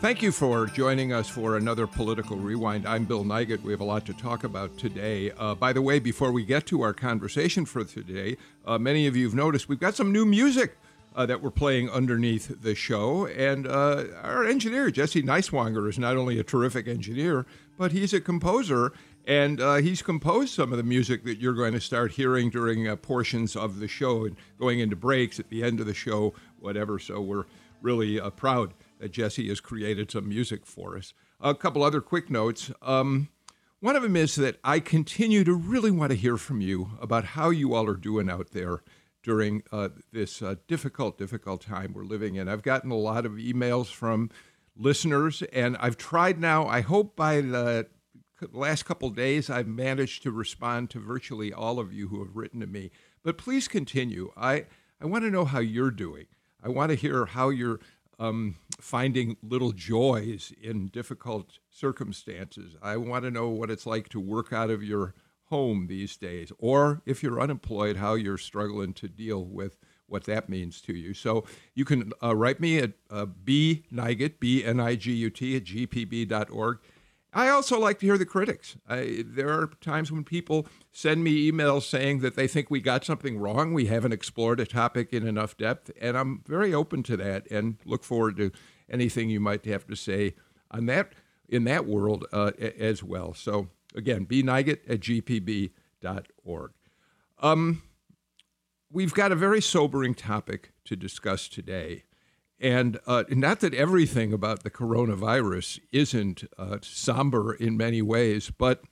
Thank you for joining us for another Political Rewind. I'm Bill Nigut. We have a lot to talk about today. Uh, by the way, before we get to our conversation for today, uh, many of you have noticed we've got some new music uh, that we're playing underneath the show. And uh, our engineer, Jesse Neiswanger, is not only a terrific engineer, but he's a composer. And uh, he's composed some of the music that you're going to start hearing during uh, portions of the show and going into breaks at the end of the show, whatever. So we're really proud that Jesse has created some music for us. A couple other quick notes. Um, one of them is that I continue to really want to hear from you about how you all are doing out there during uh, this uh, difficult, difficult time we're living in. I've gotten a lot of emails from listeners, and I've tried now. I hope by the last couple days I've managed to respond to virtually all of you who have written to me. But please continue. I, I want to know how you're doing. I want to hear how you're um, finding little joys in difficult circumstances. I want to know what it's like to work out of your home these days, or if you're unemployed, how you're struggling to deal with what that means to you. So you can uh, write me at uh, bnigut, B-N-I-G-U-T, at gpb.org. I also like to hear the critics. I, there are times when people send me emails saying that they think we got something wrong. We haven't explored a topic in enough depth, and I'm very open to that and look forward to anything you might have to say on that in that world uh, as well. So again, bnigut at gpb.org. Um, we've got a very sobering topic to discuss today. And uh, not that everything about the coronavirus isn't uh, somber in many ways, but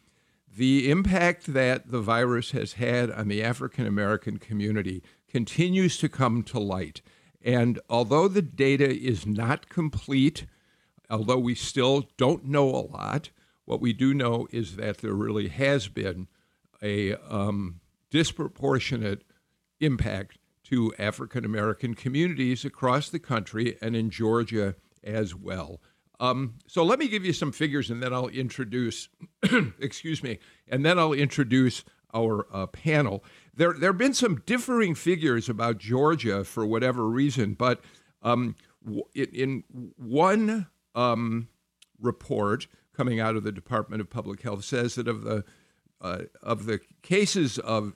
the impact that the virus has had on the African American community continues to come to light. And although the data is not complete, although we still don't know a lot, what we do know is that there really has been a um, disproportionate impact to African American communities across the country and in Georgia as well. Um, so let me give you some figures and then I'll introduce, excuse me, and then I'll introduce our uh, panel. There, there have been some differing figures about Georgia for whatever reason, but um, in, in, one um, report coming out of the Department of Public Health says that of the uh, of the cases of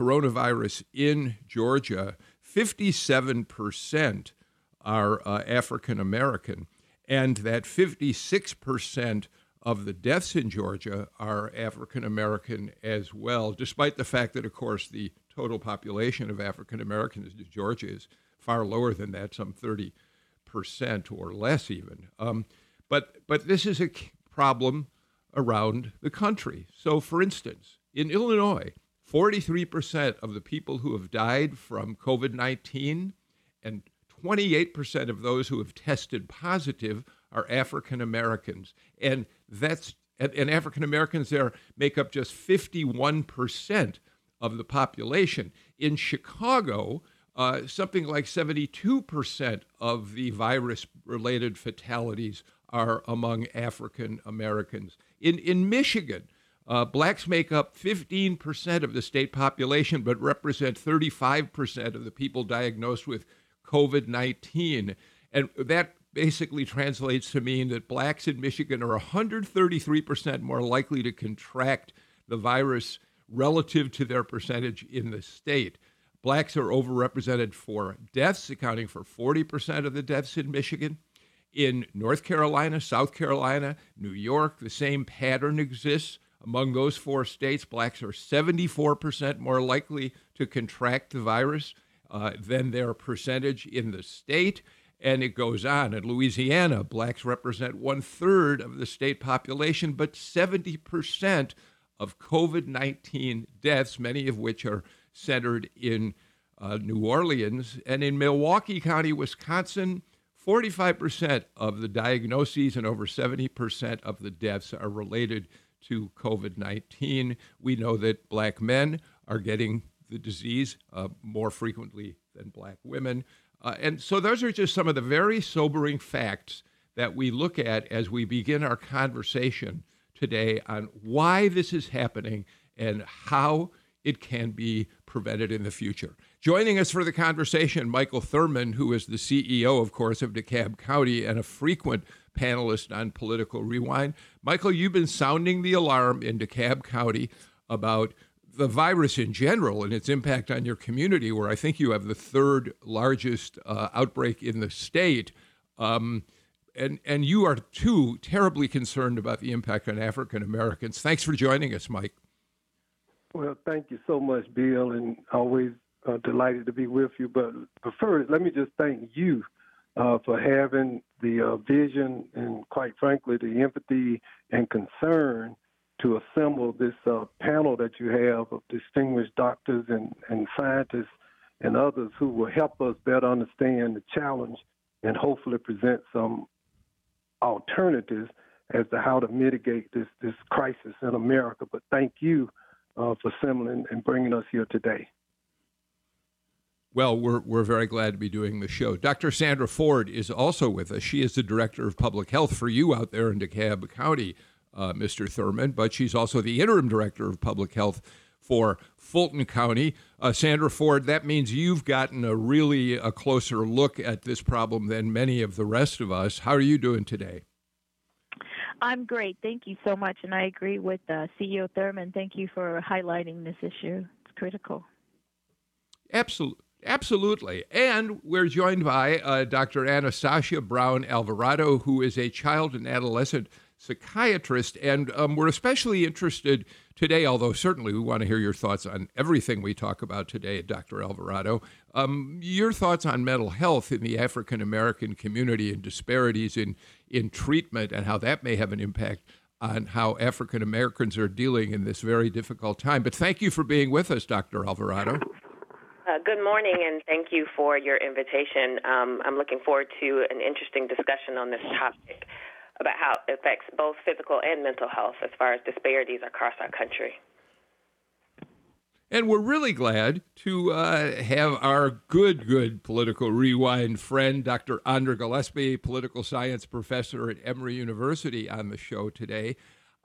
coronavirus in Georgia, 57% are uh, African American, and that 56% of the deaths in Georgia are African American as well, despite the fact that, of course, the total population of African Americans in Georgia is far lower than that, some 30% or less even. Um, but, but this is a problem around the country. So, for instance, in Illinois, 43% of the people who have died from COVID 19 and 28% of those who have tested positive are African Americans. And that's and African Americans there make up just 51% of the population. In Chicago, uh, something like 72% of the virus related fatalities are among African Americans. In, in Michigan, uh, blacks make up 15% of the state population, but represent 35% of the people diagnosed with COVID 19. And that basically translates to mean that blacks in Michigan are 133% more likely to contract the virus relative to their percentage in the state. Blacks are overrepresented for deaths, accounting for 40% of the deaths in Michigan. In North Carolina, South Carolina, New York, the same pattern exists. Among those four states, blacks are 74% more likely to contract the virus uh, than their percentage in the state. And it goes on. In Louisiana, blacks represent one third of the state population, but 70% of COVID 19 deaths, many of which are centered in uh, New Orleans. And in Milwaukee County, Wisconsin, 45% of the diagnoses and over 70% of the deaths are related to COVID 19. We know that black men are getting the disease uh, more frequently than black women. Uh, and so those are just some of the very sobering facts that we look at as we begin our conversation today on why this is happening and how it can be prevented in the future. Joining us for the conversation, Michael Thurmond, who is the CEO, of course, of DeKalb County and a frequent panelist on Political Rewind. Michael, you've been sounding the alarm in DeKalb County about the virus in general and its impact on your community, where I think you have the third largest uh, outbreak in the state. Um, and, and you are too terribly concerned about the impact on African Americans. Thanks for joining us, Mike. Well, thank you so much, Bill, and always uh, delighted to be with you. But, but first, let me just thank you uh, for having the uh, vision and, quite frankly, the empathy and concern to assemble this uh, panel that you have of distinguished doctors and, and scientists and others who will help us better understand the challenge and hopefully present some alternatives as to how to mitigate this, this crisis in America. But thank you uh, for assembling and bringing us here today. Well, we're, we're very glad to be doing the show. Dr. Sandra Ford is also with us. She is the Director of Public Health for you out there in DeKalb County, uh, Mr. Thurmond, but she's also the Interim Director of Public Health for Fulton County. Uh, Sandra Ford, that means you've gotten a really a closer look at this problem than many of the rest of us. How are you doing today? I'm great. Thank you so much. And I agree with uh, CEO Thurmond. Thank you for highlighting this issue. It's critical. Absolutely. Absolutely. And we're joined by uh, Dr. Anastasia Brown Alvarado, who is a child and adolescent psychiatrist. And um, we're especially interested today, although certainly we want to hear your thoughts on everything we talk about today, Dr. Alvarado. Um, your thoughts on mental health in the African American community and disparities in, in treatment and how that may have an impact on how African Americans are dealing in this very difficult time. But thank you for being with us, Dr. Alvarado. Uh, good morning, and thank you for your invitation. Um, I'm looking forward to an interesting discussion on this topic about how it affects both physical and mental health as far as disparities across our country. And we're really glad to uh, have our good, good political rewind friend, Dr. Andra Gillespie, political science professor at Emory University, on the show today.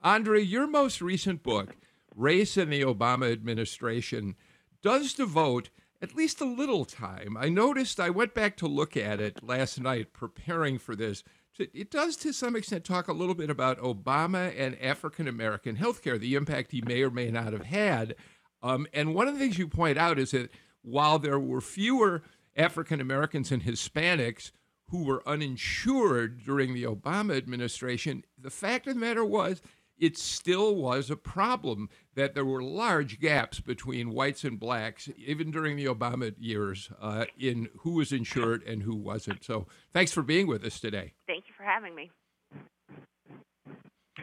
Andra, your most recent book, Race in the Obama Administration, does devote at least a little time. I noticed, I went back to look at it last night preparing for this. It does, to some extent, talk a little bit about Obama and African American healthcare, the impact he may or may not have had. Um, and one of the things you point out is that while there were fewer African Americans and Hispanics who were uninsured during the Obama administration, the fact of the matter was it still was a problem that there were large gaps between whites and blacks, even during the Obama years, uh, in who was insured and who wasn't. So thanks for being with us today. Thank you for having me.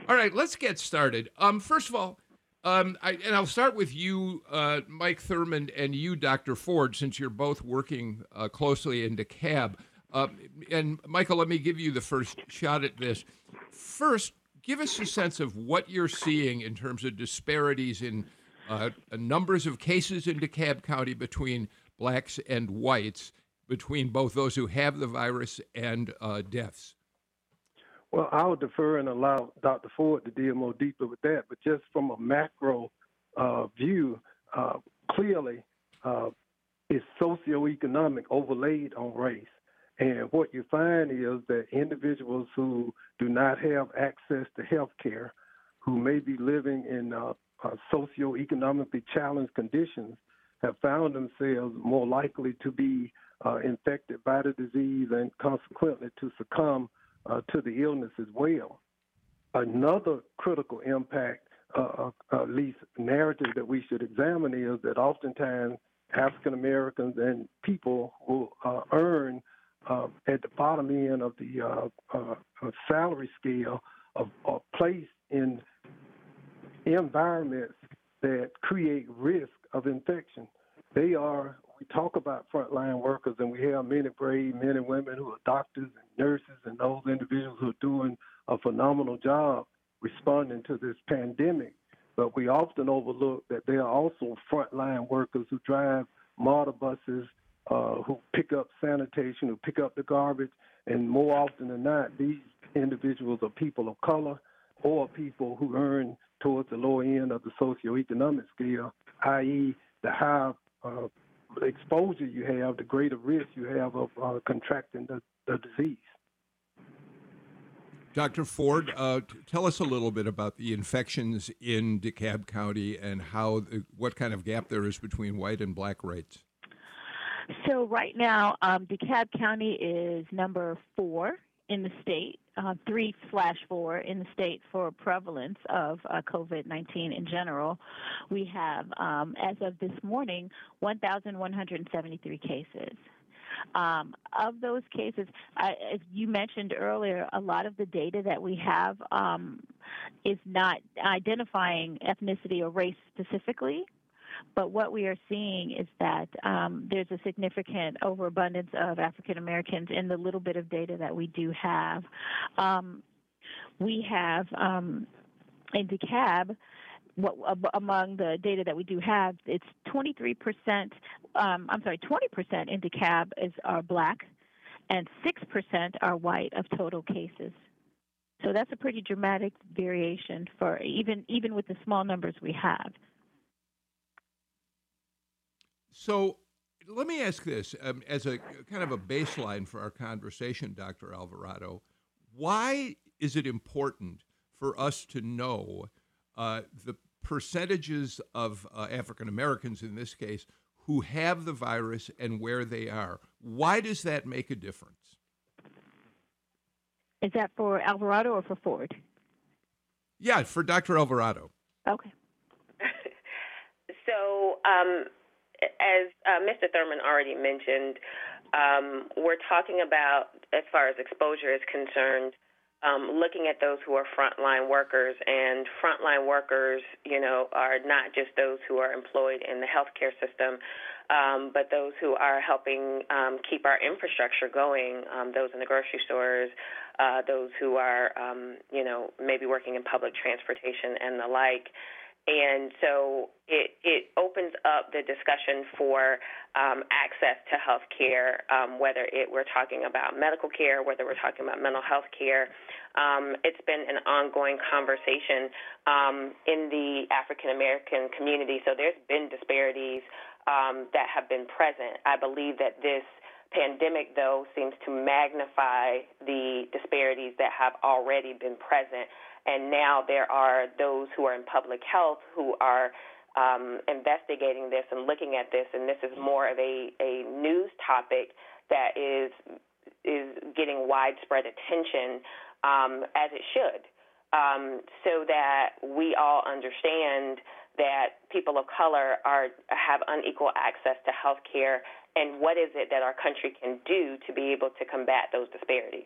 All right, let's get started. Um, first of all, um, I, and I'll start with you, uh, Mike Thurmond, and you, Dr. Ford, since you're both working uh, closely in DeKalb. Uh, and Michael, let me give you the first shot at this. First, give us a sense of what you're seeing in terms of disparities in uh, numbers of cases in DeKalb County between blacks and whites, between both those who have the virus and uh, deaths. Well, I'll defer and allow Dr. Ford to deal more deeply with that, but just from a macro uh, view, uh, clearly uh, it's socioeconomic overlaid on race. And what you find is that individuals who do not have access to health care, who may be living in uh, uh, socioeconomically challenged conditions, have found themselves more likely to be uh, infected by the disease and consequently to succumb uh, to the illness as well. Another critical impact, uh, uh, at least narrative that we should examine, is that oftentimes African Americans and people will earn uh, at the bottom end of the uh, uh, uh salary scale of, of placed in environments that create risk of infection. They are, we talk about frontline workers, and we have many brave men and women who are doctors and nurses and those individuals who are doing a phenomenal job responding to this pandemic. but we often overlook that there are also frontline workers who drive MARTA buses, uh, who pick up sanitation, who pick up the garbage, and more often than not, these individuals are people of color or people who earn towards the lower end of the socioeconomic scale, i.e., the higher uh, exposure you have, the greater risk you have of uh, contracting the, the disease. Dr. Ford, uh, tell us a little bit about the infections in DeKalb County and how, what kind of gap there is between white and black rates. So right now, um, DeKalb County is number four in the state, uh, three slash four in the state for prevalence of uh, COVID 19 in general. We have, um, as of this morning, 1,173 cases. Um, of those cases, I, as you mentioned earlier, a lot of the data that we have um, is not identifying ethnicity or race specifically. But what we are seeing is that um, there's a significant overabundance of African Americans in the little bit of data that we do have. Um, we have um, in DeKalb, what, among the data that we do have, it's 23%, um, I'm sorry, 20% in DeKalb is are black and 6% are white of total cases. So that's a pretty dramatic variation for even even with the small numbers we have. So let me ask this um, as a kind of a baseline for our conversation, Dr. Alvarado. Why is it important for us to know uh, the percentages of uh, African Americans, in this case, who have the virus and where they are? Why does that make a difference? Is that for Alvarado or for Ford? Yeah, for Dr. Alvarado. Okay. so, um, as uh, Mr. Thurmond already mentioned, um, we're talking about, as far as exposure is concerned, um, looking at those who are frontline workers, and frontline workers, you know, are not just those who are employed in the healthcare system, um, but those who are helping um, keep our infrastructure going, um, those in the grocery stores, uh, those who are, um, you know, maybe working in public transportation and the like. And so it, it opens up the discussion for um, access to health care, um, whether it, we're talking about medical care, whether we're talking about mental health care. Um, it's been an ongoing conversation um, in the African American community. So there's been disparities um, that have been present. I believe that this pandemic, though, seems to magnify the disparities that have already been present and now there are those who are in public health who are um, investigating this and looking at this, and this is more of a, a news topic that is is getting widespread attention um, as it should, um, so that we all understand that people of color are have unequal access to health care, and what is it that our country can do to be able to combat those disparities.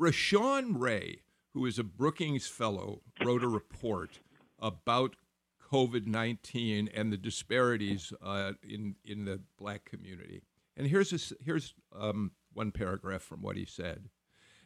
Rashawn Ray, who is a Brookings Fellow, wrote a report about COVID 19 and the disparities uh, in, in the black community. And here's, a, here's um, one paragraph from what he said.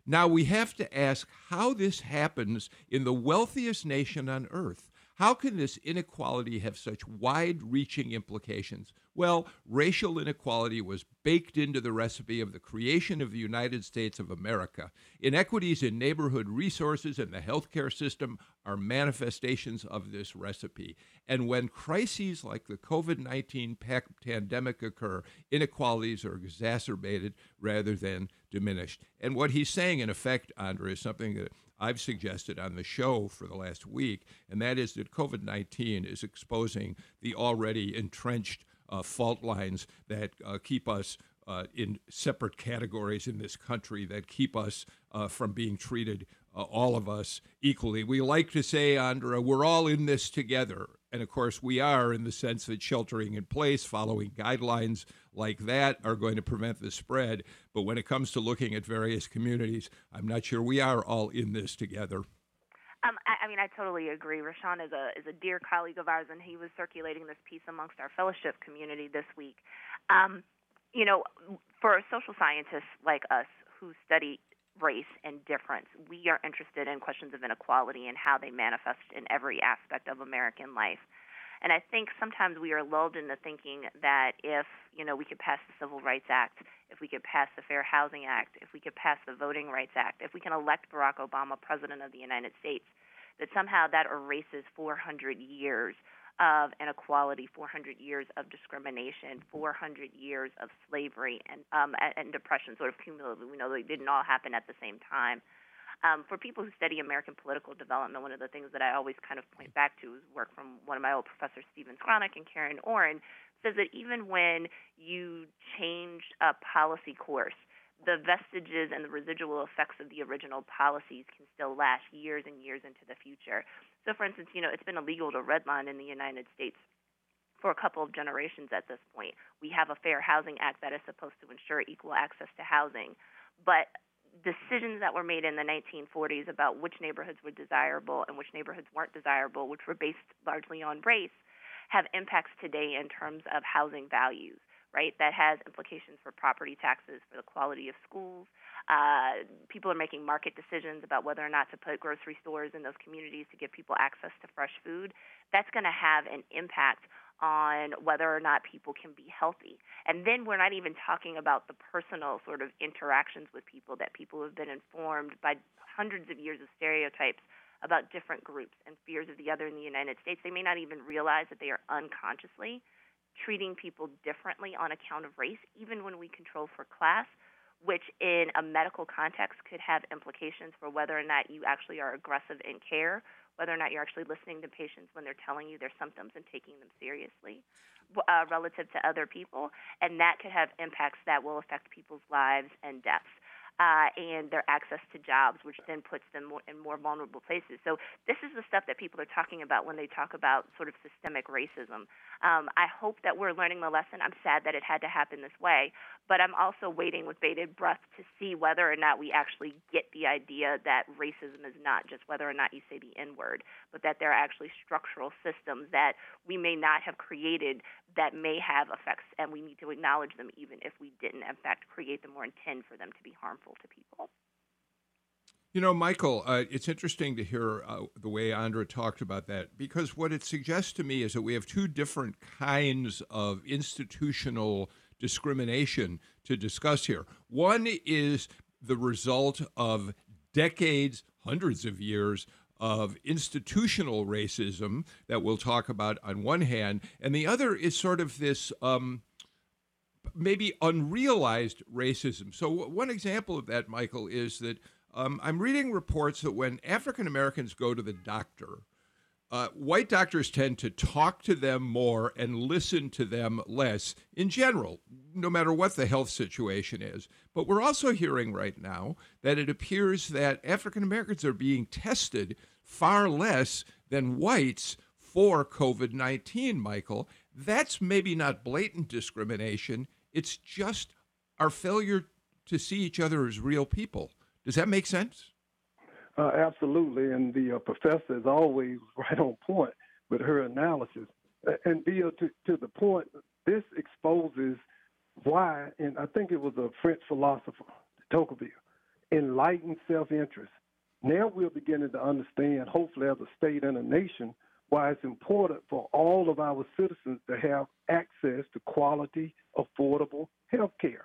Now we have to ask how this happens in the wealthiest nation on earth. How can this inequality have such wide reaching implications? Well, racial inequality was baked into the recipe of the creation of the United States of America. Inequities in neighborhood resources and the healthcare system are manifestations of this recipe. And when crises like the COVID 19 pandemic occur, inequalities are exacerbated rather than diminished. And what he's saying, in effect, Andra, is something that I've suggested on the show for the last week, and that is that COVID 19 is exposing the already entrenched uh, fault lines that uh, keep us uh, in separate categories in this country that keep us uh, from being treated, uh, all of us, equally. We like to say, Andra, we're all in this together. And of course, we are in the sense that sheltering in place, following guidelines like that, are going to prevent the spread. But when it comes to looking at various communities, I'm not sure we are all in this together. Um, I, I mean, I totally agree. Rashawn is a is a dear colleague of ours, and he was circulating this piece amongst our fellowship community this week. Um, you know, for social scientists like us who study race and difference, we are interested in questions of inequality and how they manifest in every aspect of American life. And I think sometimes we are lulled into thinking that if you know we could pass the Civil Rights Act, if we could pass the Fair Housing Act, if we could pass the Voting Rights Act, if we can elect Barack Obama president of the United States, that somehow that erases 400 years of inequality, 400 years of discrimination, 400 years of slavery and um, and depression, sort of cumulatively. We know they didn't all happen at the same time. Um, for people who study American political development, one of the things that I always kind of point back to is work from one of my old professors, Stephen Skowronek and Karen Orren, says that even when you change a policy course, the vestiges and the residual effects of the original policies can still last years and years into the future. So, for instance, you know, it's been illegal to redline in the United States for a couple of generations at this point. We have a Fair Housing Act that is supposed to ensure equal access to housing, but decisions that were made in the 1940s about which neighborhoods were desirable and which neighborhoods weren't desirable, which were based largely on race, have impacts today in terms of housing values right? That has implications for property taxes, for the quality of schools. Uh, people are making market decisions about whether or not to put grocery stores in those communities to give people access to fresh food. That's going to have an impact on whether or not people can be healthy. And then we're not even talking about the personal sort of interactions with people that people have been informed by hundreds of years of stereotypes about different groups and fears of the other in the United States. They may not even realize that they are unconsciously treating people differently on account of race, even when we control for class, which in a medical context could have implications for whether or not you actually are aggressive in care, whether or not you're actually listening to patients when they're telling you their symptoms and taking them seriously uh, relative to other people. And that could have impacts that will affect people's lives and deaths uh, and their access to jobs, which then puts them more, in more vulnerable places. So this is the stuff that people are talking about when they talk about sort of systemic racism. Um, I hope that we're learning the lesson. I'm sad that it had to happen this way, but I'm also waiting with bated breath to see whether or not we actually get the idea that racism is not just whether or not you say the N word, but that there are actually structural systems that we may not have created that may have effects, and we need to acknowledge them even if we didn't, in fact, create them or intend for them to be harmful to people. You know, Michael, uh, it's interesting to hear uh, the way Andra talked about that because what it suggests to me is that we have two different kinds of institutional discrimination to discuss here. One is the result of decades, hundreds of years of institutional racism that we'll talk about on one hand, and the other is sort of this um, maybe unrealized racism. So, one example of that, Michael, is that um, I'm reading reports that when African Americans go to the doctor, uh, white doctors tend to talk to them more and listen to them less in general, no matter what the health situation is. But we're also hearing right now that it appears that African Americans are being tested far less than whites for COVID 19, Michael. That's maybe not blatant discrimination, it's just our failure to see each other as real people. Does that make sense? Uh, absolutely, and the uh, professor is always right on point with her analysis. And Bill, to, to the point, this exposes why, and I think it was a French philosopher, Tocqueville, enlightened self-interest. Now we're beginning to understand, hopefully as a state and a nation, why it's important for all of our citizens to have access to quality, affordable health care.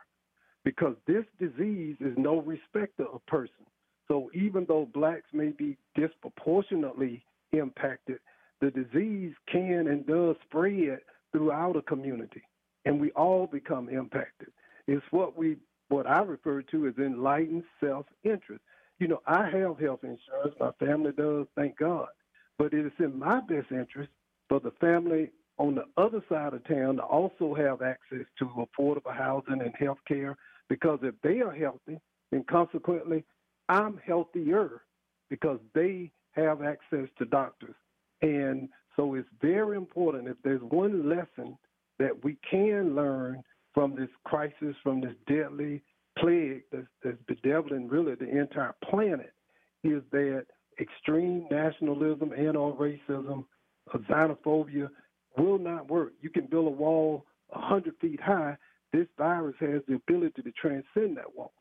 Because this disease is no respecter of person. So even though blacks may be disproportionately impacted, the disease can and does spread throughout a community, and we all become impacted. It's what we what I refer to as enlightened self-interest. You know, I have health insurance, my family does, thank God. But it is in my best interest for the family on the other side of town to also have access to affordable housing and health care because if they are healthy, then consequently, I'm healthier because they have access to doctors. And so it's very important if there's one lesson that we can learn from this crisis, from this deadly plague that's, that's bedeviling really the entire planet, is that extreme nationalism and or racism, xenophobia will not work. You can build a wall 100 feet high. This virus has the ability to transcend that wall.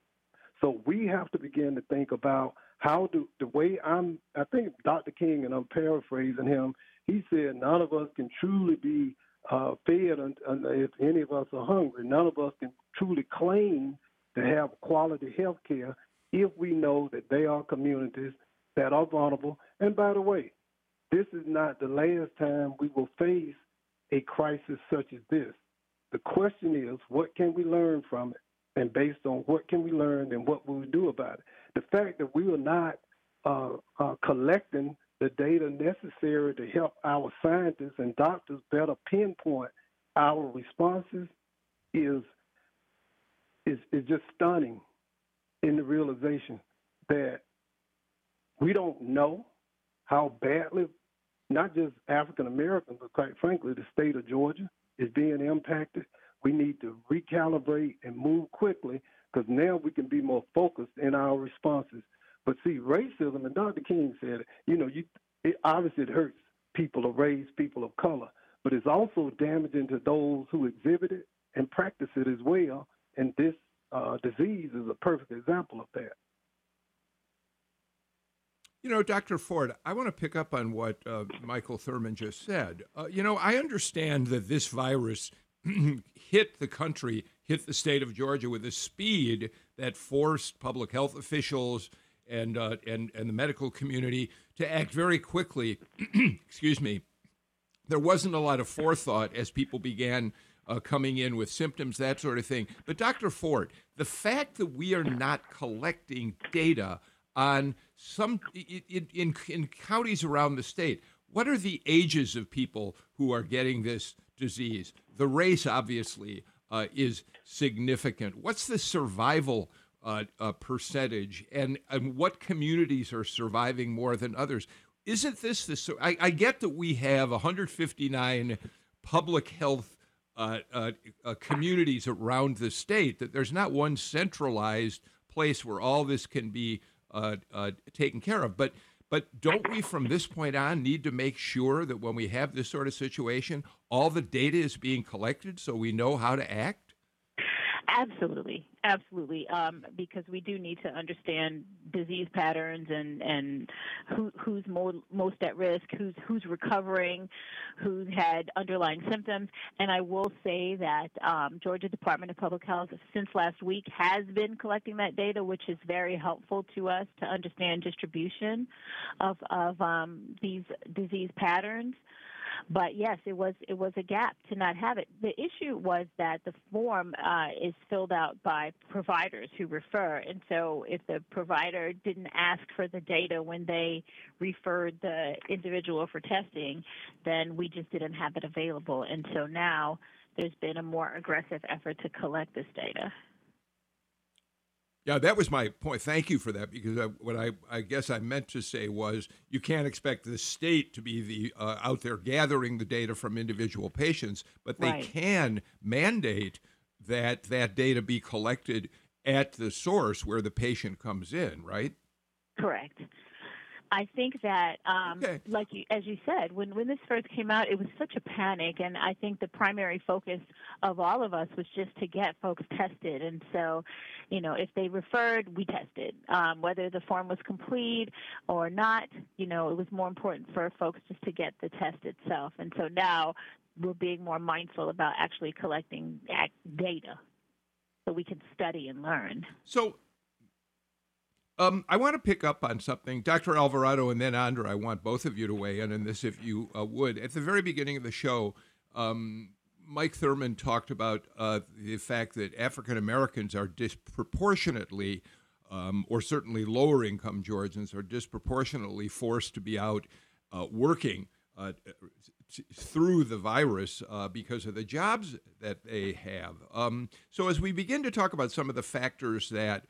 So we have to begin to think about how do the way I'm. I think Dr. King, and I'm paraphrasing him. He said none of us can truly be uh, fed if any of us are hungry. None of us can truly claim to have quality health care if we know that they are communities that are vulnerable. And by the way, this is not the last time we will face a crisis such as this. The question is, what can we learn from it? And based on what can we learn and what will we do about it? The fact that we are not uh, uh, collecting the data necessary to help our scientists and doctors better pinpoint our responses is is, is just stunning in the realization that we don't know how badly not just African Americans, but quite frankly, the state of Georgia is being impacted. We need to recalibrate and move quickly because now we can be more focused in our responses. But see, racism, and Dr. King said, you know, you it, obviously it hurts people of race, people of color, but it's also damaging to those who exhibit it and practice it as well. And this uh, disease is a perfect example of that. You know, Dr. Ford, I want to pick up on what uh, Michael Thurmond just said. Uh, you know, I understand that this virus hit the country, hit the state of Georgia with a speed that forced public health officials and uh, and and the medical community to act very quickly. Excuse me. There wasn't a lot of forethought as people began uh, coming in with symptoms, that sort of thing. But Dr. Ford, the fact that we are not collecting data on some in, in, in counties around the state, what are the ages of people who are getting this disease? The race, obviously, uh, is significant. What's the survival uh, uh, percentage, and and what communities are surviving more than others? Isn't this the? I, I get that we have 159 public health uh, uh, uh, communities around the state. That there's not one centralized place where all this can be uh, uh, taken care of. But but don't we, from this point on, need to make sure that when we have this sort of situation, all the data is being collected so we know how to act? Absolutely, absolutely. Um, because we do need to understand disease patterns and and who, who's more, most at risk, who's who's recovering, who's had underlying symptoms. And I will say that um, Georgia Department of Public Health, since last week, has been collecting that data, which is very helpful to us to understand distribution of of um, these disease patterns. But yes, it was it was a gap to not have it. The issue was that the form uh, is filled out by providers who refer, and so if the provider didn't ask for the data when they referred the individual for testing, then we just didn't have it available. And so now there's been a more aggressive effort to collect this data. Yeah, that was my point. Thank you for that because I, what I, I guess I meant to say was you can't expect the state to be the uh, out there gathering the data from individual patients, but they right. can mandate that that data be collected at the source where the patient comes in, right? Correct. I think that, um, okay. like you, as you said, when when this first came out, it was such a panic, and I think the primary focus of all of us was just to get folks tested. And so, you know, if they referred, we tested, um, whether the form was complete or not. You know, it was more important for folks just to get the test itself. And so now we're being more mindful about actually collecting data so we can study and learn. So um, I want to pick up on something, Dr. Alvarado and then Andra. I want both of you to weigh in on this, if you uh, would. At the very beginning of the show, um, Mike Thurmond talked about uh, the fact that African Americans are disproportionately, um, or certainly lower income Georgians, are disproportionately forced to be out uh, working uh, through the virus uh, because of the jobs that they have. Um, so, as we begin to talk about some of the factors that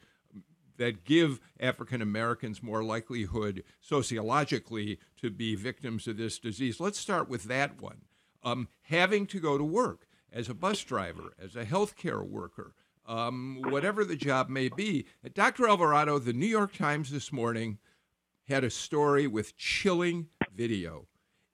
that give African Americans more likelihood sociologically to be victims of this disease, let's start with that one. Um, having to go to work as a bus driver, as a healthcare worker, um, whatever the job may be. Dr. Alvarado, the New York Times this morning had a story with chilling video.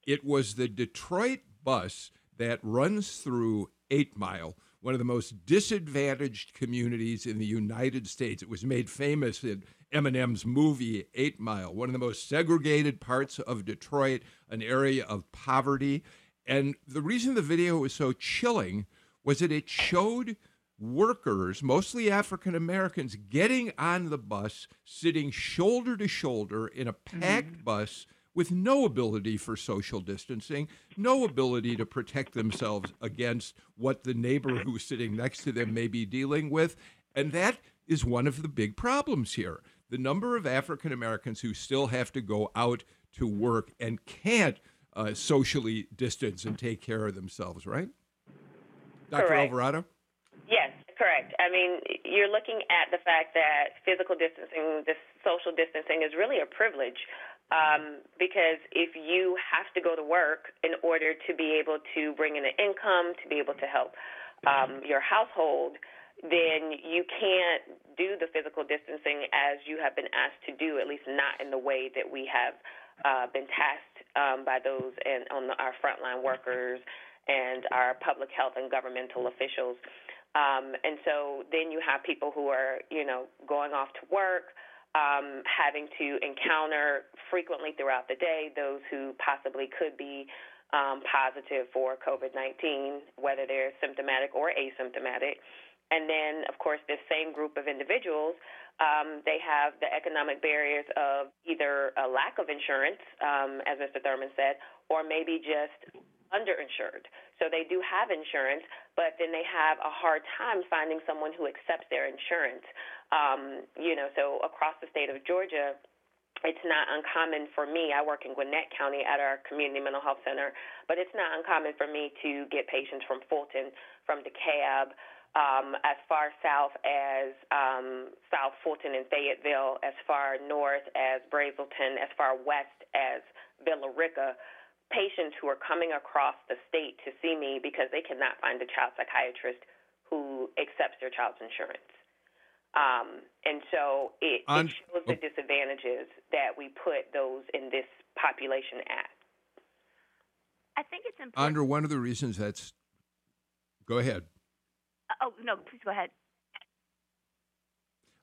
It was the Detroit bus that runs through Eight Mile, one of the most disadvantaged communities in the United States. It was made famous in Eminem's movie Eight Mile, one of the most segregated parts of Detroit, an area of poverty. And the reason the video was so chilling was that it showed workers, mostly African Americans, getting on the bus, sitting shoulder to shoulder in a packed mm-hmm. bus with no ability for social distancing, no ability to protect themselves against what the neighbor who's sitting next to them may be dealing with. And that is one of the big problems here. The number of African Americans who still have to go out to work and can't uh, socially distance and take care of themselves, right? Dr. Correct. Alvarado? Yes, correct. I mean, you're looking at the fact that physical distancing, this social distancing, is really a privilege. Um, because if you have to go to work in order to be able to bring in an income, to be able to help um, your household, then you can't do the physical distancing as you have been asked to do, at least not in the way that we have uh, been tasked um, by those and on the, our frontline workers and our public health and governmental officials. Um, and so then you have people who are, you know, going off to work, um, having to encounter frequently throughout the day those who possibly could be um, positive for COVID 19, whether they're symptomatic or asymptomatic. And then, of course, this same group of individuals, um, they have the economic barriers of either a lack of insurance, um, as Mr. Thurmond said, or maybe just underinsured. So they do have insurance, but then they have a hard time finding someone who accepts their insurance. Um, you know, so across the state of Georgia, it's not uncommon for me. I work in Gwinnett County at our community mental health center, but it's not uncommon for me to get patients from Fulton, from DeKalb, um, as far south as um, South Fulton and Fayetteville, as far north as Braselton, as far west as Villa Rica patients who are coming across the state to see me because they cannot find a child psychiatrist who accepts their child's insurance. Um, and so it, it shows the disadvantages that we put those in this population at. I think it's important. Under one of the reasons that's. Go ahead. Uh, oh, no, please go ahead.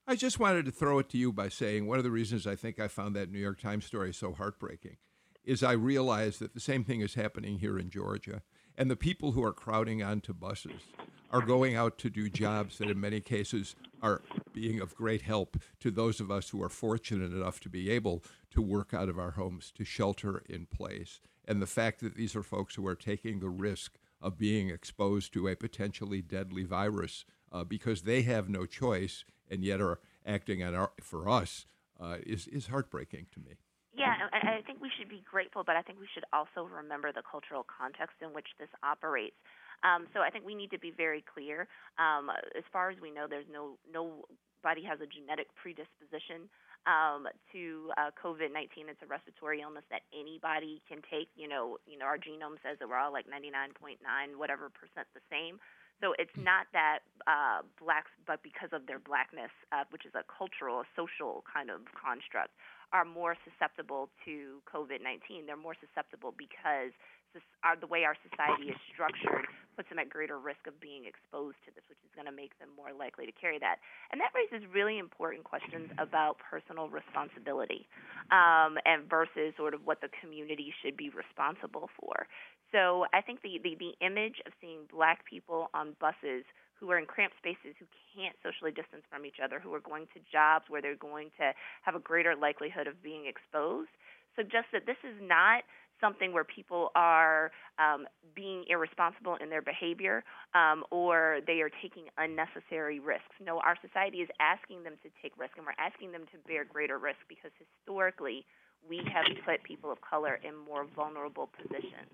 I just wanted to throw it to you by saying one of the reasons I think I found that New York Times story so heartbreaking is I realize that the same thing is happening here in Georgia. And the people who are crowding onto buses are going out to do jobs that, in many cases, are being of great help to those of us who are fortunate enough to be able to work out of our homes, to shelter in place. And the fact that these are folks who are taking the risk of being exposed to a potentially deadly virus uh, because they have no choice and yet are acting on our, for us uh, is, is heartbreaking to me. Yeah, I, I think we should be grateful, but I think we should also remember the cultural context in which this operates. Um, so I think we need to be very clear. Um, as far as we know, there's no nobody has a genetic predisposition um, to uh, COVID-19. It's a respiratory illness that anybody can take. You know, you know, our genome says that we're all like 99.9 whatever percent the same. So it's not that uh, blacks, but because of their blackness, uh, which is a cultural, social kind of construct, are more susceptible to COVID 19. They're more susceptible because this, our, the way our society is structured puts them at greater risk of being exposed to this, which is going to make them more likely to carry that. And that raises really important questions about personal responsibility um, and versus sort of what the community should be responsible for. So I think the, the, the image of seeing black people on buses who are in cramped spaces, who can't socially distance from each other, who are going to jobs where they're going to have a greater likelihood of being exposed, suggests that this is not something where people are um, being irresponsible in their behavior um, or they are taking unnecessary risks. No, our society is asking them to take risks, and we're asking them to bear greater risk because historically we have put people of color in more vulnerable positions.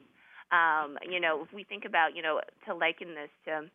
Um, you know, if we think about, you know, to liken this to,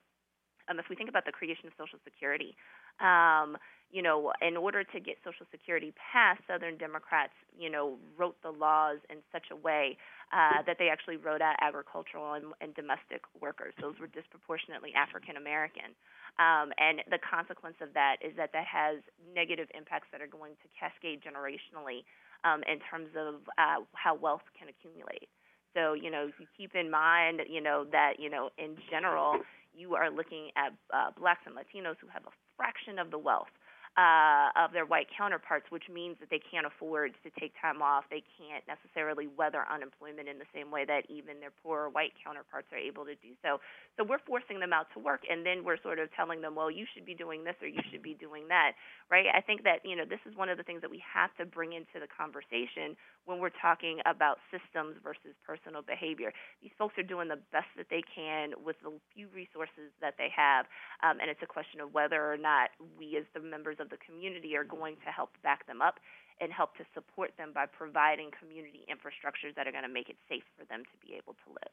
um, if we think about the creation of Social Security, um, you know, in order to get Social Security passed, Southern Democrats, you know, wrote the laws in such a way uh, that they actually wrote out agricultural and, and domestic workers. Those were disproportionately African American. Um, and the consequence of that is that that has negative impacts that are going to cascade generationally um, in terms of uh, how wealth can accumulate. So, you know, you keep in mind, you know, that, you know, in general, you are looking at uh, blacks and Latinos who have a fraction of the wealth uh, of their white counterparts, which means that they can't afford to take time off. They can't necessarily weather unemployment in the same way that even their poorer white counterparts are able to do so. So we're forcing them out to work, and then we're sort of telling them, well, you should be doing this or you should be doing that, right? I think that you know this is one of the things that we have to bring into the conversation when we're talking about systems versus personal behavior. These folks are doing the best that they can with the few resources that they have, um, and it's a question of whether or not we, as the members of the community, are going to help back them up and help to support them by providing community infrastructures that are going to make it safe for them to be able to live.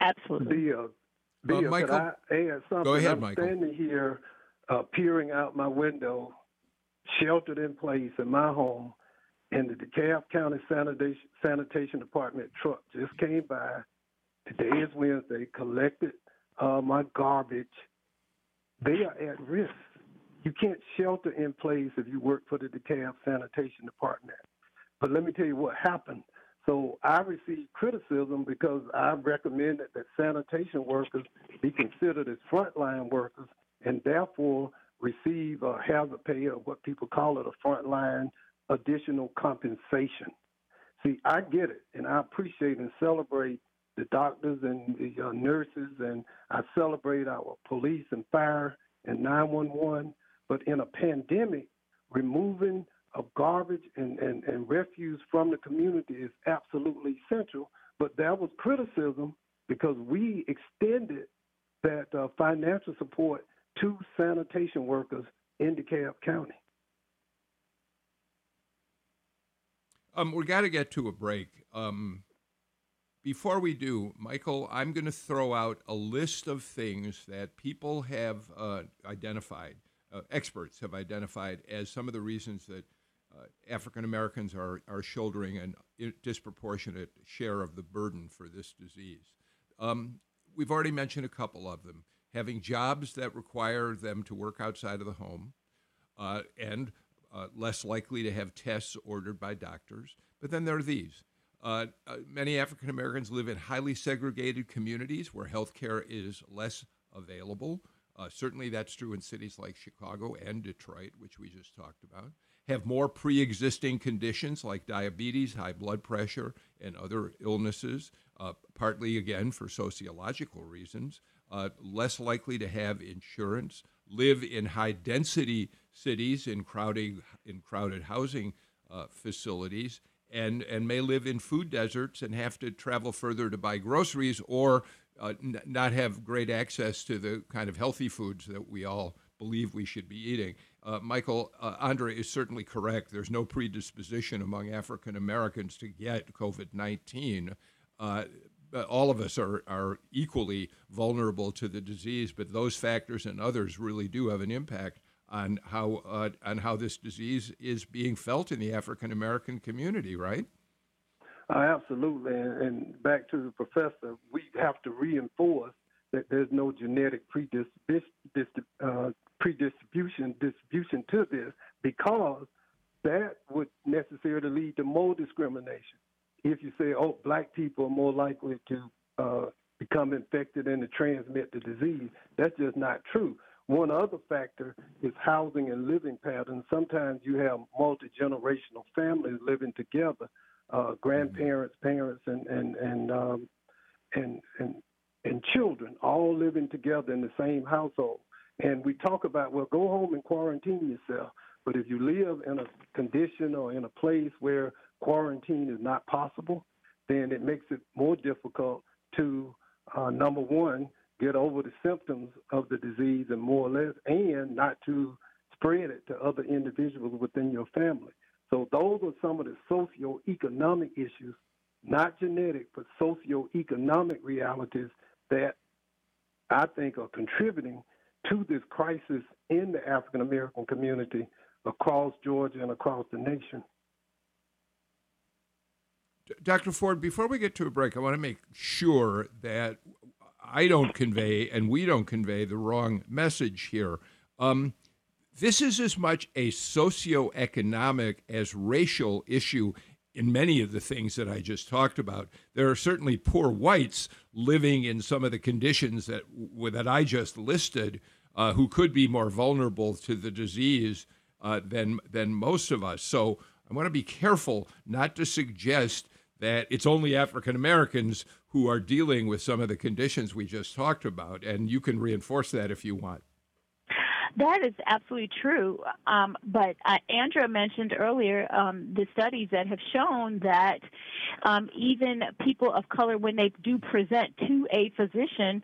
Absolutely. Bia, Bia, Uh, Michael, could I add something? go ahead, I'm Michael. standing here, uh, peering out my window, sheltered in place in my home, and the DeKalb County Sanitation, Department truck just came by. Today is Wednesday. Collected uh, my garbage. They are at risk. You can't shelter in place if you work for the DeKalb Sanitation Department. But let me tell you what happened. So I received criticism because I recommended that sanitation workers be considered as frontline workers and therefore receive a hazard pay or what people call it a frontline additional compensation. See, I get it, and I appreciate and celebrate the doctors and the uh, nurses, and I celebrate our police and fire and 911. But in a pandemic, removing of garbage and, and, and refuse from the community is absolutely essential. But that was criticism because we extended that uh, financial support to sanitation workers in DeKalb County. Um, we got to get to a break. Um, before we do, Michael, I'm going to throw out a list of things that people have uh, identified, uh, experts have identified as some of the reasons that uh, African Americans are, are shouldering a disproportionate share of the burden for this disease. Um, we've already mentioned a couple of them having jobs that require them to work outside of the home uh, and uh, less likely to have tests ordered by doctors. But then there are these. Uh, uh, many African Americans live in highly segregated communities where health care is less available. Uh, certainly, that's true in cities like Chicago and Detroit, which we just talked about. Have more pre existing conditions like diabetes, high blood pressure, and other illnesses, uh, partly again for sociological reasons. Less likely to have insurance, live in high density cities in crowded, in crowded housing uh, facilities, and, and may live in food deserts and have to travel further to buy groceries or uh, n- not have great access to the kind of healthy foods that we all believe we should be eating. Uh, Michael, uh, Andra is certainly correct. There's no predisposition among African Americans to get COVID 19. Uh, all of us are, are equally vulnerable to the disease, but those factors and others really do have an impact on how uh, on how this disease is being felt in the African American community, right? Uh, absolutely, and, back to the professor, we have to reinforce that there's no genetic uh, predistribution distribution to this because that would necessarily lead to more discrimination. If you say, oh, black people are more likely to uh, become infected and to transmit the disease, that's just not true. One other factor is housing and living patterns. Sometimes you have multi generational families living together, uh, grandparents, parents, and and and, um, and and and children all living together in the same household. And we talk about well, go home and quarantine yourself. But if you live in a condition or in a place where quarantine is not possible, then it makes it more difficult to uh, number one get over the symptoms of the disease and more or less, and not to spread it to other individuals within your family. So those are some of the socio-economic issues, not genetic, but socio-economic realities that I think are contributing to this crisis in the African American community across Georgia and across the nation. Dr. Ford, before we get to a break, I want to make sure that I don't convey and we don't convey the wrong message here. Um, this is as much a socioeconomic as racial issue in many of the things that I just talked about. There are certainly poor whites living in some of the conditions that that I just listed, uh, who could be more vulnerable to the disease uh, than than most of us. So I want to be careful not to suggest that it's only African Americans who are dealing with some of the conditions we just talked about, and you can reinforce that if you want. That is absolutely true. Um, but uh, Andra mentioned earlier um, the studies that have shown that um, even people of color, when they do present to a physician,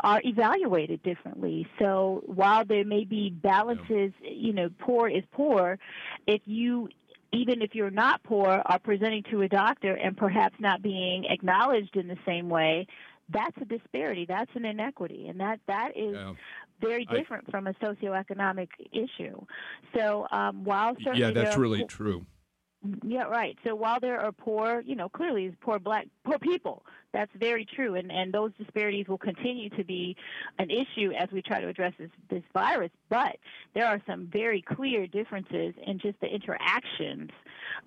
are evaluated differently. So while there may be balances, you know, poor is poor, if you even if you're not poor, are presenting to a doctor and perhaps not being acknowledged in the same way, that's a disparity. That's an inequity, and that that is yeah very different I, from a socioeconomic issue. So um, while certainly yeah, that's really true. Yeah, right. So while there are poor, you know, clearly poor black poor people, that's very true, and and those disparities will continue to be an issue as we try to address this this virus. But there are some very clear differences in just the interactions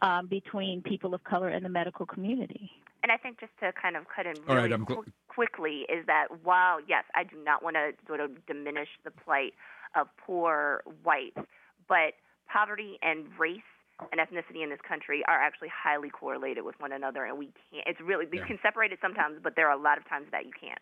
um, between people of color and the medical community. And I think just to kind of cut in really right, qu- quickly is that while yes, I do not want to sort of diminish the plight of poor whites, but poverty and race and ethnicity in this country are actually highly correlated with one another, and we can't. It's really you yeah. can separate it sometimes, but there are a lot of times that you can't.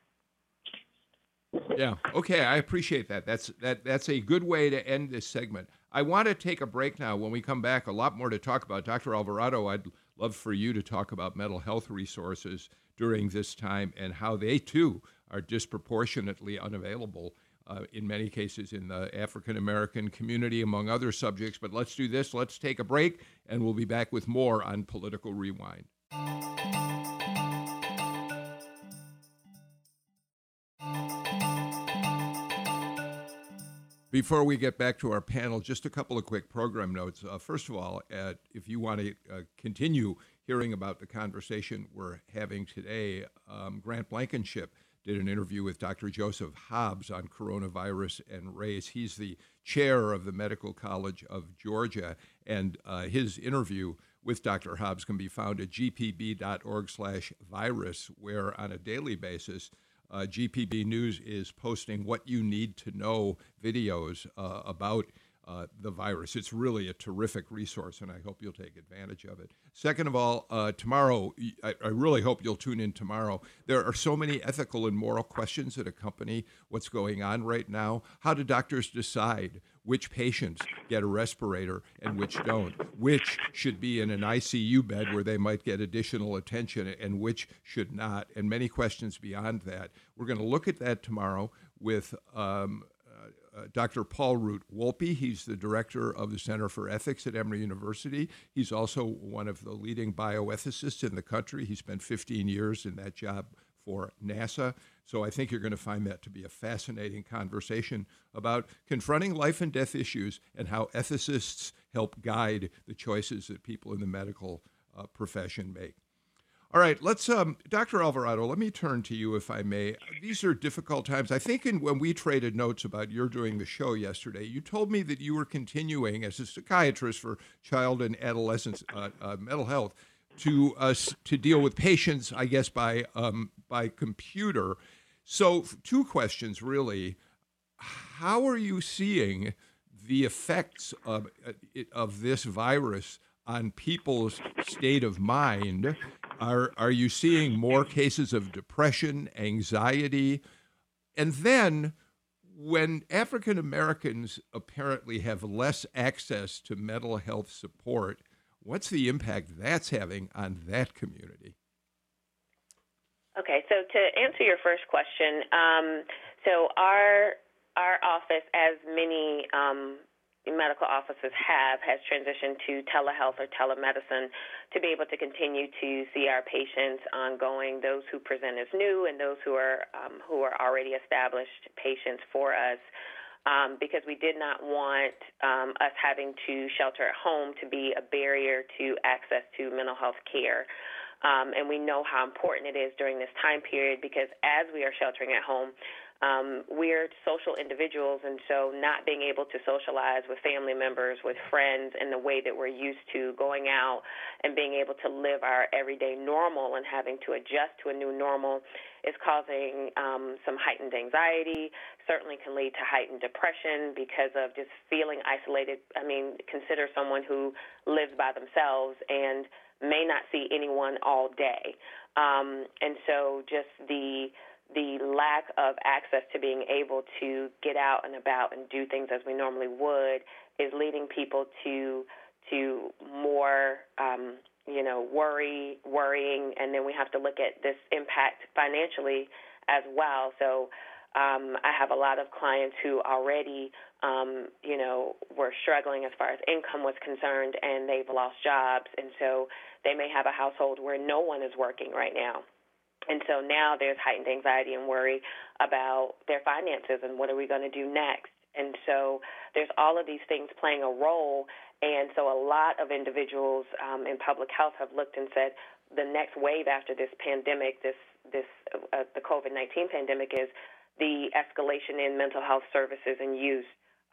Yeah. Okay. I appreciate that. That's that. That's a good way to end this segment. I want to take a break now. When we come back, a lot more to talk about. Dr. Alvarado, I'd love for you to talk about mental health resources during this time and how they too are disproportionately unavailable uh, in many cases in the African American community, among other subjects. But let's do this. Let's take a break, and we'll be back with more on Political Rewind. Before we get back to our panel, just a couple of quick program notes. Uh, first of all, uh, if you want to uh, continue hearing about the conversation we're having today, um, Grant Blankenship did an interview with Dr. Joseph Hobbs on coronavirus and race. He's the chair of the Medical College of Georgia, and uh, his interview with Dr. Hobbs can be found at gpb.org/virus, where on a daily basis uh, GPB News is posting what you need to know videos uh, about uh, the virus. It's really a terrific resource, and I hope you'll take advantage of it. Second of all, uh, tomorrow, I, I, really hope you'll tune in tomorrow. There are so many ethical and moral questions that accompany what's going on right now. How do doctors decide which patients get a respirator and which don't? Which should be in an ICU bed where they might get additional attention and which should not? And many questions beyond that. We're going to look at that tomorrow with. Um, uh, Dr. Paul Root Wolpe. He's the director of the Center for Ethics at Emory University. He's also one of the leading bioethicists in the country. He spent 15 years in that job for NASA. So I think you're going to find that to be a fascinating conversation about confronting life and death issues and how ethicists help guide the choices that people in the medical uh, profession make. All right, let's, um, Dr. Alvarado, let me turn to you if I may. These are difficult times. I think in, when we traded notes about your doing the show yesterday, you told me that you were continuing as a psychiatrist for child and adolescent uh, uh, mental health to uh, to deal with patients, I guess by um, by computer. So, two questions really: How are you seeing the effects of uh, of this virus on people's state of mind? Are, are you seeing more cases of depression, anxiety? And then, when African Americans apparently have less access to mental health support, what's the impact that's having on that community? Okay, so to answer your first question, um, so our our office, as many um, medical offices have has transitioned to telehealth or telemedicine to be able to continue to see our patients ongoing, those who present as new and those who are um, who are already established patients for us. Um, because we did not want um, us having to shelter at home to be a barrier to access to mental health care. Um, and we know how important it is during this time period because as we are sheltering at home, um, we're social individuals, and so not being able to socialize with family members, with friends, in the way that we're used to going out and being able to live our everyday normal and having to adjust to a new normal is causing um, some heightened anxiety, certainly can lead to heightened depression because of just feeling isolated. I mean, consider someone who lives by themselves and may not see anyone all day. Um, and so just the the lack of access to being able to get out and about and do things as we normally would is leading people to to more um, you know worry worrying and then we have to look at this impact financially as well so um, I have a lot of clients who already, um, you know, were struggling as far as income was concerned, and they've lost jobs, and so they may have a household where no one is working right now. And so now there's heightened anxiety and worry about their finances and what are we going to do next. And so there's all of these things playing a role. And so a lot of individuals um, in public health have looked and said the next wave after this pandemic, this this uh, the COVID-19 pandemic, is the escalation in mental health services and use.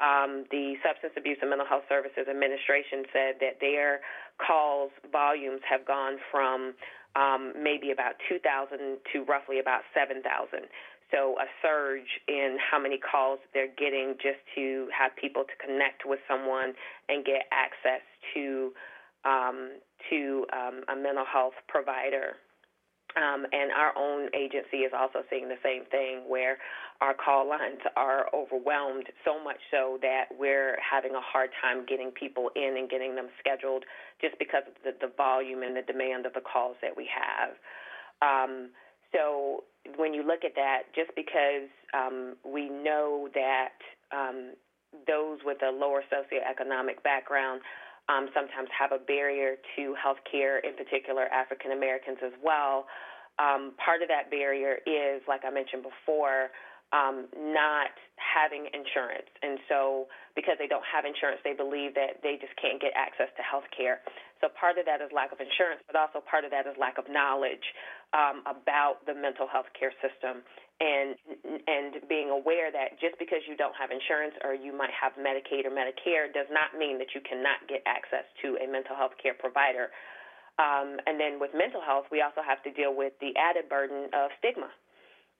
Um, the Substance Abuse and Mental Health Services Administration said that their calls volumes have gone from um, maybe about 2,000 to roughly about 7,000. So a surge in how many calls they're getting just to have people to connect with someone and get access to um, to um, a mental health provider um, and our own agency is also seeing the same thing where our call lines are overwhelmed so much so that we're having a hard time getting people in and getting them scheduled just because of the, the volume and the demand of the calls that we have. Um, so when you look at that, just because um, we know that um, those with a lower socioeconomic background um, sometimes have a barrier to health care, in particular African Americans as well. Um, part of that barrier is, like I mentioned before, um, not having insurance. And so, because they don't have insurance, they believe that they just can't get access to health care. So, part of that is lack of insurance, but also part of that is lack of knowledge um, about the mental health care system and and being aware that just because you don't have insurance or you might have Medicaid or Medicare does not mean that you cannot get access to a mental health care provider. Um, and then with mental health, we also have to deal with the added burden of stigma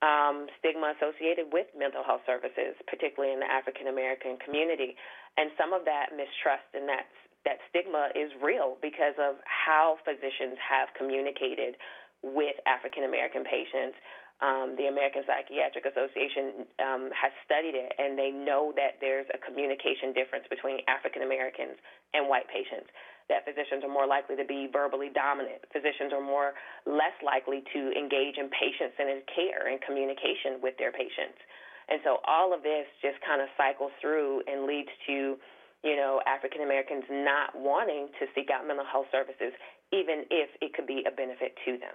um, stigma associated with mental health services, particularly in the African American community. And some of that mistrust and that that stigma is real because of how physicians have communicated with African American patients. Um, the American Psychiatric Association um, has studied it, and they know that there's a communication difference between African Americans and white patients that physicians are more likely to be verbally dominant. Physicians are more less likely to engage in patient-centered care and communication with their patients. And so all of this just kind of cycles through and leads to, you know, African Americans not wanting to seek out mental health services, even if it could be a benefit to them.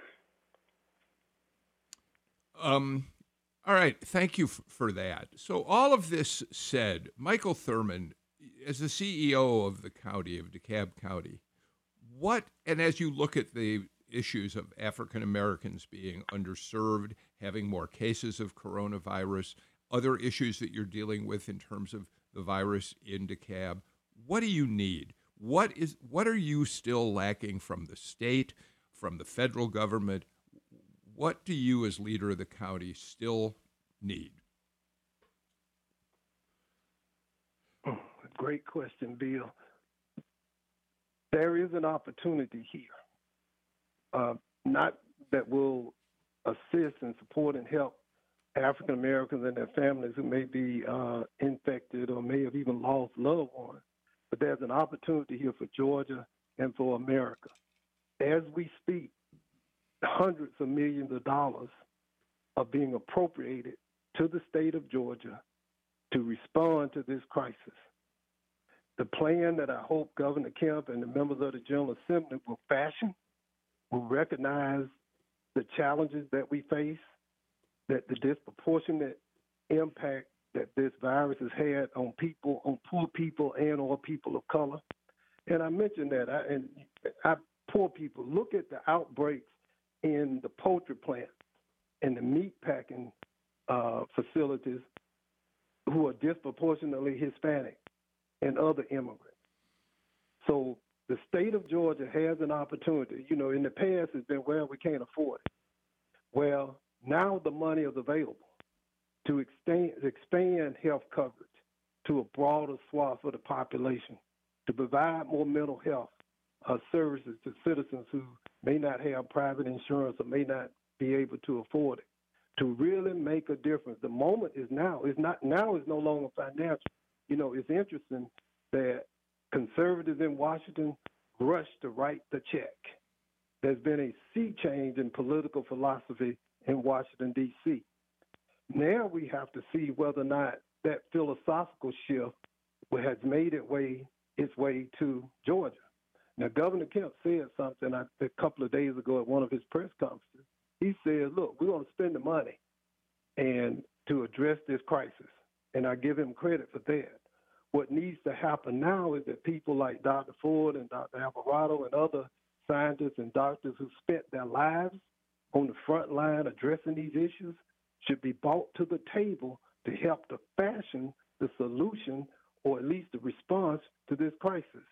Um, all right, thank you f- for that. So, all of this said, Michael Thurmond, as the CEO of the county of DeKalb County, what and as you look at the issues of African Americans being underserved, having more cases of coronavirus, other issues that you're dealing with in terms of the virus in DeKalb, what do you need? What is what are you still lacking from the state, from the federal government? What do you as leader of the county still need? Great question, Bill. There is an opportunity here, uh, not that will assist and support and help African Americans and their families who may be uh, infected or may have even lost loved ones, but there's an opportunity here for Georgia and for America. As we speak, hundreds of millions of dollars are being appropriated to the state of Georgia to respond to this crisis. the plan that I hope Governor Kemp and the members of the General Assembly will fashion will recognize the challenges that we face, that the disproportionate impact that this virus has had on people, on poor people and or people of color. And I mentioned that, I, and I, poor people, look at the outbreaks in the poultry plant and the meat packing uh, facilities who are disproportionately Hispanic and other immigrants. So the state of Georgia has an opportunity. You know, in the past, it's been, well, we can't afford it. Well, now the money is available to expand, expand health coverage to a broader swath of the population, to provide more mental health uh, services to citizens who may not have private insurance or may not be able to afford it, to really make a difference. The moment is now. It's not now. Is no longer financial. You know, it's interesting that conservatives in Washington rush to write the check. There's been a sea change in political philosophy in Washington D.C. Now we have to see whether or not that philosophical shift has made it way its way to Georgia. Now, Governor Kemp said something uh, a couple of days ago at one of his press conferences. He said, "Look, we're going to spend the money and to address this crisis," and I give him credit for that. What needs to happen now is that people like Dr. Ford and Dr. Alvarado and other scientists and doctors who spent their lives on the front line addressing these issues should be brought to the table to help to fashion the solution or at least the response to this crisis.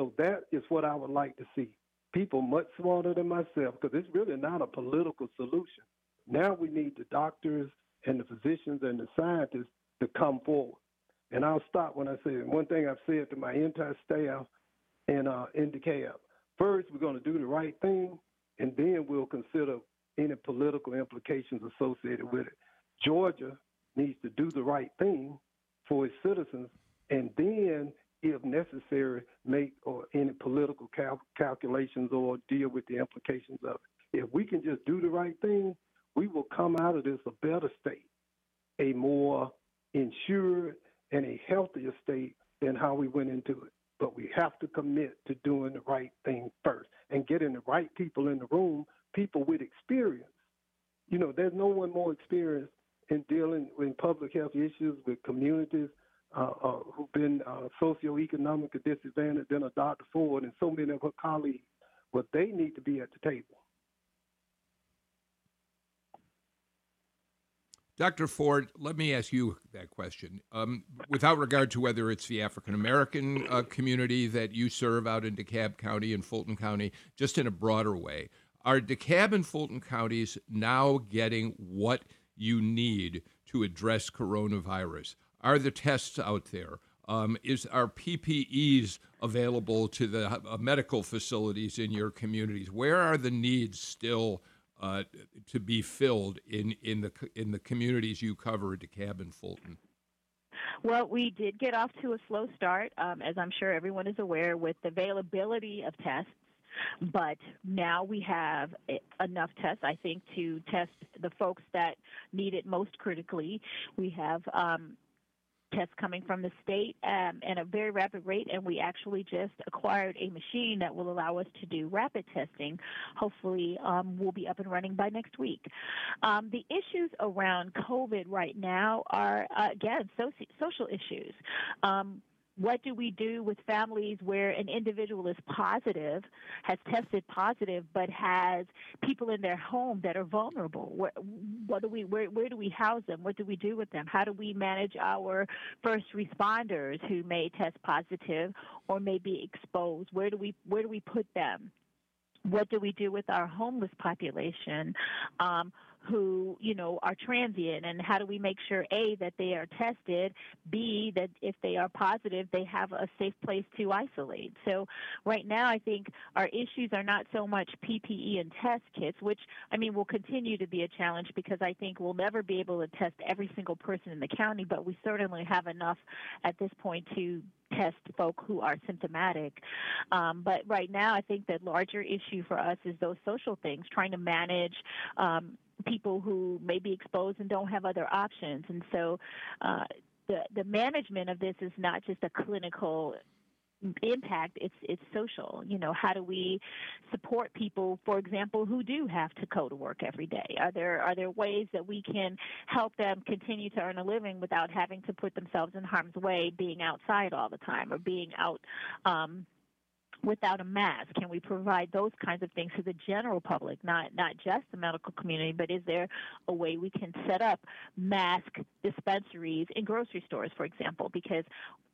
So that is what I would like to see. People much smarter than myself, because it's really not a political solution. Now we need the doctors and the physicians and the scientists to come forward. And I'll stop when I say it. One thing I've said to my entire staff in uh, in DeKalb. First, we're going to do the right thing, and then we'll consider any political implications associated with it. Georgia needs to do the right thing for its citizens, and then, if necessary, make or any political cal- calculations or deal with the implications of it. If we can just do the right thing, we will come out of this a better state, a more insured and a healthier state than how we went into it. But we have to commit to doing the right thing first and getting the right people in the room, people with experience. You know, there's no one more experienced in dealing with public health issues with communities uh, uh, who've been uh, socioeconomically disadvantaged than a Dr. Ford and so many of her colleagues. But they need to be at the table. Dr. Ford, let me ask you that question. Um, without regard to whether it's the African American uh, community that you serve out in DeKalb County and Fulton County, just in a broader way, are DeKalb and Fulton counties now getting what you need to address coronavirus? Are the tests out there? Um, is are PPEs available to the uh, medical facilities in your communities? Where are the needs still uh, to be filled in, in the in the communities you cover, DeKalb and Fulton? Well, we did get off to a slow start, um, as I'm sure everyone is aware, with the availability of tests. But now we have enough tests, I think, to test the folks that need it most critically. We have um, tests coming from the state um, at a very rapid rate, and we actually just acquired a machine that will allow us to do rapid testing. Hopefully, um, we'll be up and running by next week. Um, the issues around COVID right now are, uh, again, soci- social issues. What do we do with families where an individual is positive, has tested positive, but has people in their home that are vulnerable? What, what do we, where, where do we house them? What do we do with them? How do we manage our first responders who may test positive or may be exposed? Where do we, where do we put them? What do we do with our homeless population? Um, who you know are transient and how do we make sure a that they are tested b that if they are positive they have a safe place to isolate so right now i think our issues are not so much ppe and test kits which i mean will continue to be a challenge because i think we'll never be able to test every single person in the county but we certainly have enough at this point to test folk who are symptomatic. Um, but right now, I think the larger issue for us is those social things, trying to manage um, people who may be exposed and don't have other options. And so uh, the, the management of this is not just a clinical impact it's it's social you know how do we support people for example who do have to go to work every day are there are there ways that we can help them continue to earn a living without having to put themselves in harm's way being outside all the time or being out um without a mask? Can we provide those kinds of things to the general public, not not just the medical community, but is there a way we can set up mask dispensaries in grocery stores, for example? Because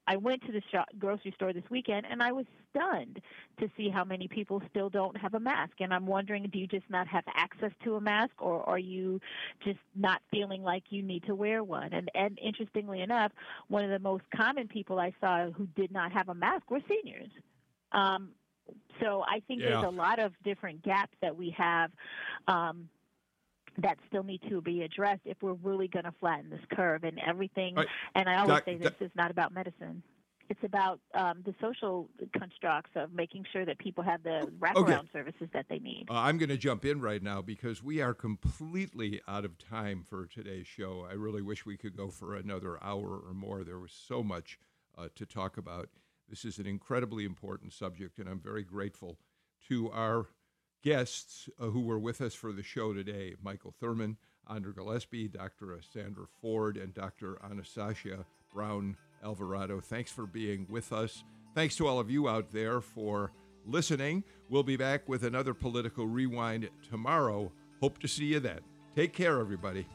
I went to the shop, grocery store this weekend and I was stunned to see how many people still don't have a mask. And I'm wondering, do you just not have access to a mask or are you just not feeling like you need to wear one? And, and interestingly enough, one of the most common people I saw who did not have a mask were seniors. Um, so I think yeah. there's a lot of different gaps that we have um, that still need to be addressed if we're really going to flatten this curve and everything. Right. And I always say this is not about medicine. It's about um, the social constructs of making sure that people have the wraparound okay. services that they need. Uh, I'm going to jump in right now because we are completely out of time for today's show. I really wish we could go for another hour or more. There was so much uh, to talk about. This is an incredibly important subject, and I'm very grateful to our guests uh, who were with us for the show today Michael Thurmond, Andra Gillespie, Dr. Sandra Ford, and Dr. Anastasia Brown Alvarado. Thanks for being with us. Thanks to all of you out there for listening. We'll be back with another political rewind tomorrow. Hope to see you then. Take care, everybody.